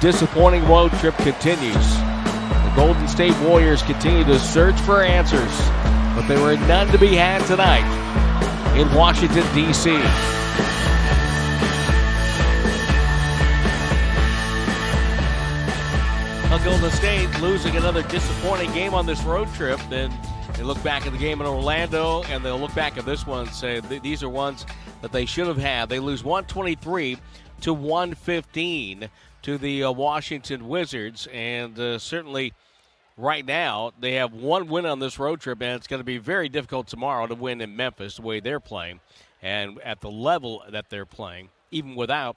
disappointing road trip continues. The Golden State Warriors continue to search for answers, but there were none to be had tonight in Washington, D.C. Golden State losing another disappointing game on this road trip. Then they look back at the game in Orlando and they'll look back at this one and say these are ones that they should have had. They lose 123 to 115 to the uh, Washington Wizards, and uh, certainly right now they have one win on this road trip, and it's going to be very difficult tomorrow to win in Memphis the way they're playing and at the level that they're playing, even without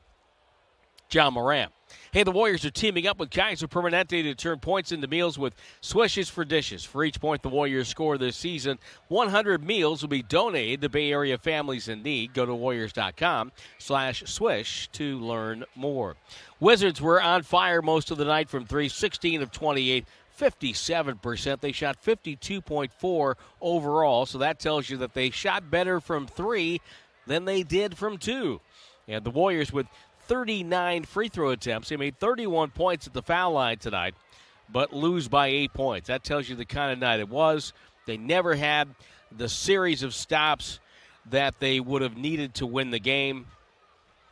Ja Morant. Hey, the Warriors are teaming up with Kaiser Permanente to turn points into meals with Swishes for Dishes. For each point the Warriors score this season, 100 meals will be donated to Bay Area families in need. Go to warriors.com slash swish to learn more. Wizards were on fire most of the night from 3, 16 of 28. 57%. They shot 52.4 overall, so that tells you that they shot better from three than they did from two. And the Warriors with 39 free throw attempts. They made 31 points at the foul line tonight, but lose by eight points. That tells you the kind of night it was. They never had the series of stops that they would have needed to win the game.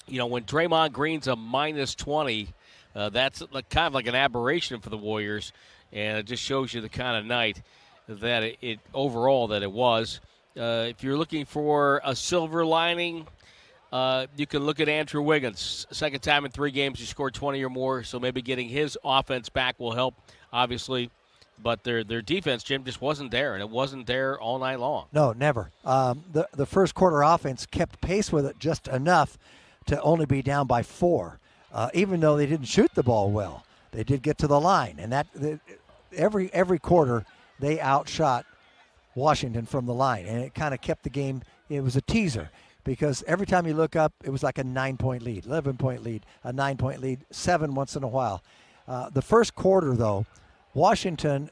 You know, when Draymond Green's a minus 20, uh, that's kind of like an aberration for the Warriors, and it just shows you the kind of night that it, it overall that it was. Uh, if you're looking for a silver lining, uh, you can look at Andrew Wiggins. Second time in three games, he scored 20 or more, so maybe getting his offense back will help, obviously. But their their defense, Jim, just wasn't there, and it wasn't there all night long. No, never. Um, the the first quarter offense kept pace with it just enough to only be down by four, uh, even though they didn't shoot the ball well. They did get to the line, and that the, every every quarter they outshot Washington from the line, and it kind of kept the game. It was a teaser because every time you look up, it was like a nine point lead, 11 point lead, a nine point lead, seven once in a while. Uh, the first quarter, though, Washington,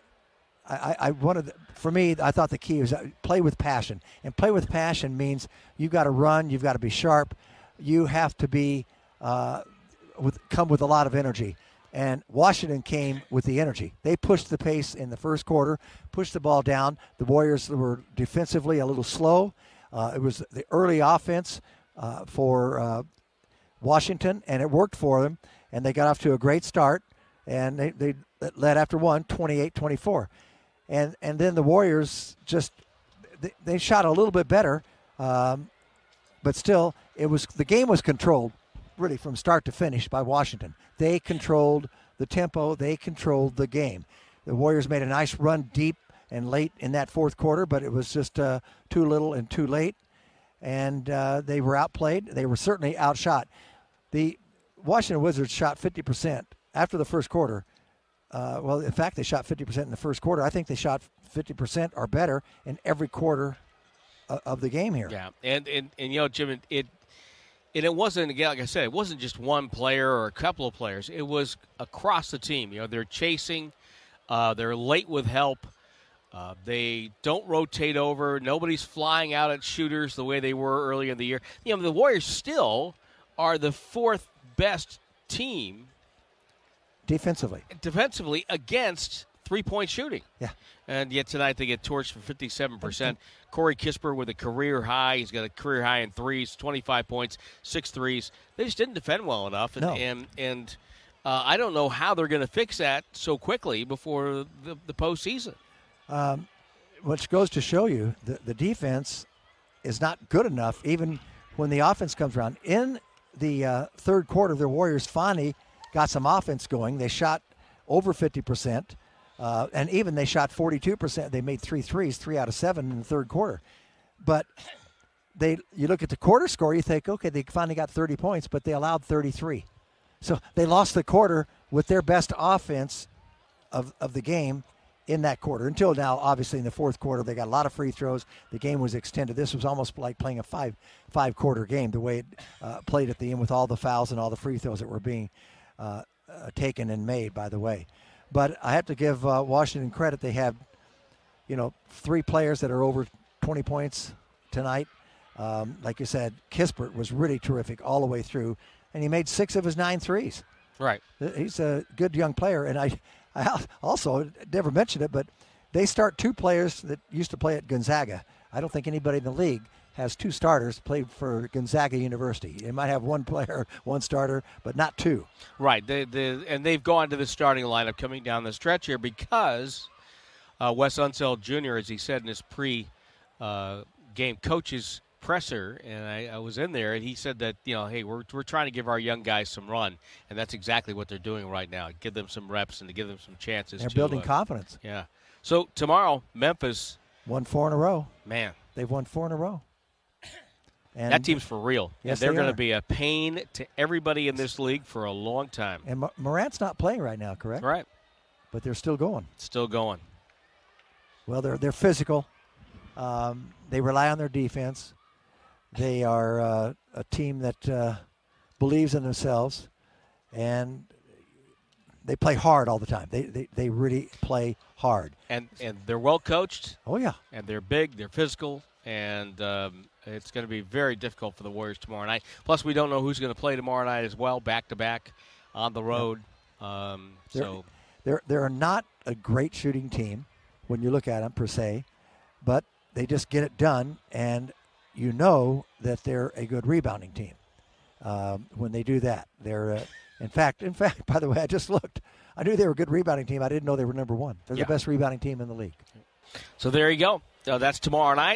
I, I wanted, for me, I thought the key was uh, play with passion. And play with passion means you've got to run, you've got to be sharp, you have to be, uh, with, come with a lot of energy. And Washington came with the energy. They pushed the pace in the first quarter, pushed the ball down. The Warriors were defensively a little slow. Uh, it was the early offense uh, for uh, Washington, and it worked for them. And they got off to a great start, and they, they led after one, 28-24. And and then the Warriors just they, they shot a little bit better, um, but still it was the game was controlled really from start to finish by Washington. They controlled the tempo, they controlled the game. The Warriors made a nice run deep and late in that fourth quarter, but it was just uh, too little and too late. And uh, they were outplayed. They were certainly outshot. The Washington Wizards shot 50% after the first quarter. Uh, well, in fact, they shot 50% in the first quarter. I think they shot 50% or better in every quarter of the game here. Yeah, and and, and you know, Jim, it, it and it wasn't again, like I said, it wasn't just one player or a couple of players. It was across the team. You know, they're chasing, uh, they're late with help. Uh, they don't rotate over. Nobody's flying out at shooters the way they were early in the year. You know, the Warriors still are the fourth best team defensively. Defensively against three point shooting. Yeah. And yet tonight they get torched for 57%. Corey Kispert with a career high. He's got a career high in threes, 25 points, six threes. They just didn't defend well enough. And, no. and, and uh, I don't know how they're going to fix that so quickly before the, the postseason. Um, which goes to show you the, the defense is not good enough, even when the offense comes around. In the uh, third quarter, the Warriors finally got some offense going. They shot over 50%, uh, and even they shot 42%. They made three threes, three out of seven in the third quarter. But they, you look at the quarter score, you think, okay, they finally got 30 points, but they allowed 33. So they lost the quarter with their best offense of, of the game in that quarter. Until now, obviously in the fourth quarter, they got a lot of free throws. The game was extended. This was almost like playing a five five quarter game. The way it uh, played at the end with all the fouls and all the free throws that were being uh, uh, taken and made. By the way, but I have to give uh, Washington credit. They have, you know, three players that are over 20 points tonight. Um, like you said, Kispert was really terrific all the way through, and he made six of his nine threes. Right. He's a good young player, and I, I also never mentioned it, but they start two players that used to play at Gonzaga. I don't think anybody in the league has two starters played for Gonzaga University. They might have one player, one starter, but not two. Right. And they've gone to the starting lineup coming down the stretch here because uh, Wes Unseld Jr., as he said in his pre uh, game coaches presser, and I, I, was in there, and he said that you know, hey, we're we're trying to give our young guys some run, and that's exactly what they're doing right now. Give them some reps and to give them some chances. They're to, building uh, confidence. Yeah. So tomorrow, Memphis won four in a row. Man, they've won four in a row. And that team's for real. Yes, they're they going to be a pain to everybody in this league for a long time. And Morant's not playing right now, correct? Right. But they're still going. Still going. Well, they're they're physical. Um, they rely on their defense. They are uh, a team that uh, believes in themselves, and they play hard all the time. They, they they really play hard. And and they're well coached. Oh yeah. And they're big. They're physical. And um, it's going to be very difficult for the Warriors tomorrow night. Plus, we don't know who's going to play tomorrow night as well, back to back, on the road. Um, they're, so they're they're not a great shooting team when you look at them per se, but they just get it done, and you know that they're a good rebounding team um, when they do that. They're, uh, in fact, in fact, by the way, I just looked. I knew they were a good rebounding team. I didn't know they were number one. They're yeah. the best rebounding team in the league. So there you go. That's tomorrow night.